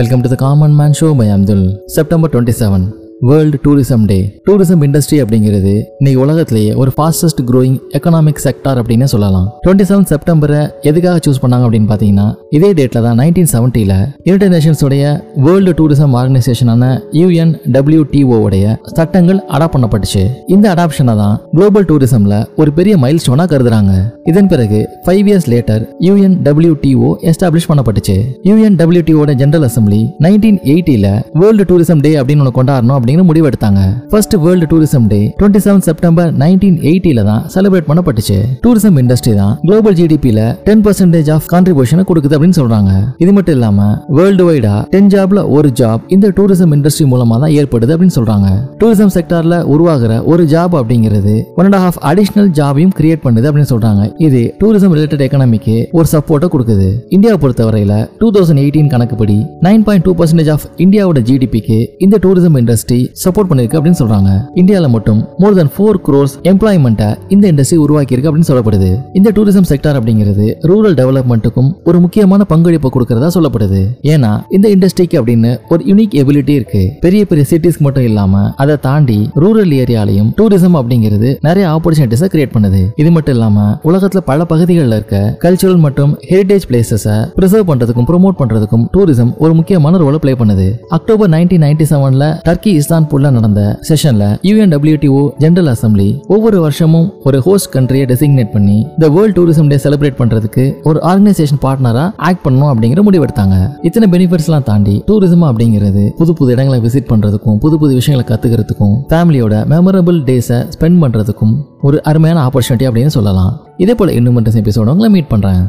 Welcome to the Common Man Show by Abdul. September 27. World tourism day tourism industry அப்படிங்கிறது இன்னைக்கு உலகத்திலேயே ஒரு fastest growing economic sector அப்படின்னு சொல்லலாம் டுவெண்ட்டி செவன் செப்டம்பரை எதுக்காக சூஸ் பண்ணாங்க அப்படின்னு பார்த்தீங்கன்னா இதே டேட்டில் தான் நைன்டீன் செவன்ட்டியில் யுனைடெட் நேஷன்ஸுடைய வேர்ல்டு டூரிசம் ஆர்கனைசேஷனான யூஎன் டபிள்யூடிஓடைய சட்டங்கள் அடாப்ட் பண்ணப்பட்டுச்சு இந்த அடாப்ஷனை தான் குளோபல் டூரிசம்ல ஒரு பெரிய மைல் ஸ்டோனா கருதுறாங்க இதன் பிறகு five years later UN WTO establish பண்ணப்பட்டுச்சு UN டபிள்யூடிஓட ஜென்ரல் அசம்பிளி நைன்டீன் எயிட்டியில் வேர்ல்டு டூரிசம் டே அப்படின்னு ஒன்று கொண்டாடணும் முடிவு எடுத்தாங்க first world tourism day twenty seven September nineteen எயிட்டில தான் செலிப்ரேட் பண்ணப்பட்டுச்சு டூரிசம் இண்டஸ்ட்ரி தான் குளோபல் ஜிடிபியில டென் பர்சன்டேஜ் ஆஃப் கான்ட்ரிபியூஷனை கொடுக்குது அப்படின்னு சொல்றாங்க இது மட்டும் இல்லாம வேர்ல்டு வைடா டென் ஜாப்ல ஒரு ஜாப் இந்த டூரிசம் இண்டஸ்ட்ரி மூலமா தான் ஏற்படுது அப்படின்னு சொல்றாங்க டூரிசம் செக்டார்ல உருவாகிற ஒரு ஜாப் அப்படிங்கிறது ஒன் அண்ட் ஹாஃப் அடிஷனல் ஜாபையும் கிரியேட் பண்ணுது அப்படின்னு சொல்றாங்க இது டூரிசம் ரிலேட்டட் எக்கனாமிக்கு ஒரு சப்போர்ட்டை கொடுக்குது இந்தியாவை பொறுத்தவரையில டூ தௌசண்ட் எயிட்டீன் கணக்குப்படி nine point two percentage of இந்தியாவோட ஜிடிபிக்கு இந்த டூரிசம் இண்டஸ்ட்ரி சப்போர்ட் பண்ணிருக்கு அப்படின்னு சொல்றாங்க இந்தியாவில் மட்டும் மோர் தென் ஃபோர் குரோர்ஸ் எம்ப்ளாய்மெண்ட்டை இந்த இண்டஸ்ட்ரி உருவாக்கி இருக்கு அப்படின்னு சொல்லப்படுது இந்த டூரிசம் செக்டர் அப்படிங்கிறது ரூரல் டெவலப்மெண்ட்டுக்கும் ஒரு முக்கியமான பங்களிப்பு கொடுக்கறதா சொல்லப்படுது ஏன்னா இந்த இண்டஸ்ட்ரிக்கு அப்படின்னு ஒரு யூனிக் எபிலிட்டி இருக்கு பெரிய பெரிய சிட்டிஸ்க்கு மட்டும் இல்லாம அதை தாண்டி ரூரல் ஏரியாலையும் டூரிசம் அப்படிங்கிறது நிறைய ஆப்பர்ச்சுனிட்டிஸை கிரியேட் பண்ணுது இது மட்டும் இல்லாம உலகத்துல பல பகுதிகளில் இருக்க கல்ச்சுரல் மற்றும் ஹெரிடேஜ் பிளேசஸை ப்ரிசர்வ் பண்றதுக்கும் ப்ரோமோட் பண்றதுக்கும் டூரிசம் ஒரு முக்கியமான ரோலை பிளே பண்ணுது அக்டோபர் நைன்டீன் நைன்டி செவன்ல டர்க்கி பாகிஸ்தான் நடந்த செஷனில் யூஎன்டபிள்யூடிஓ ஜென்ரல் அசம்பிளி ஒவ்வொரு வருஷமும் ஒரு ஹோஸ்ட் கண்ட்ரியை டெசிக்னேட் பண்ணி இந்த வேர்ல்ட் டூரிசம் டே செலிப்ரேட் பண்ணுறதுக்கு ஒரு ஆர்கனைசேஷன் பார்ட்னராக ஆக்ட் பண்ணணும் அப்படிங்கிற முடிவெடுத்தாங்க இத்தனை பெனிஃபிட்ஸ்லாம் தாண்டி டூரிசம் அப்படிங்கிறது புது புது இடங்களை விசிட் பண்ணுறதுக்கும் புது புது விஷயங்களை கற்றுக்கிறதுக்கும் ஃபேமிலியோட மெமரபிள் டேஸை ஸ்பெண்ட் பண்ணுறதுக்கும் ஒரு அருமையான ஆப்பர்ச்சுனிட்டி அப்படின்னு சொல்லலாம் இதே போல் இன்னும் மட்டும் எபிசோட உங்களை மீட் பண்ணுறேன்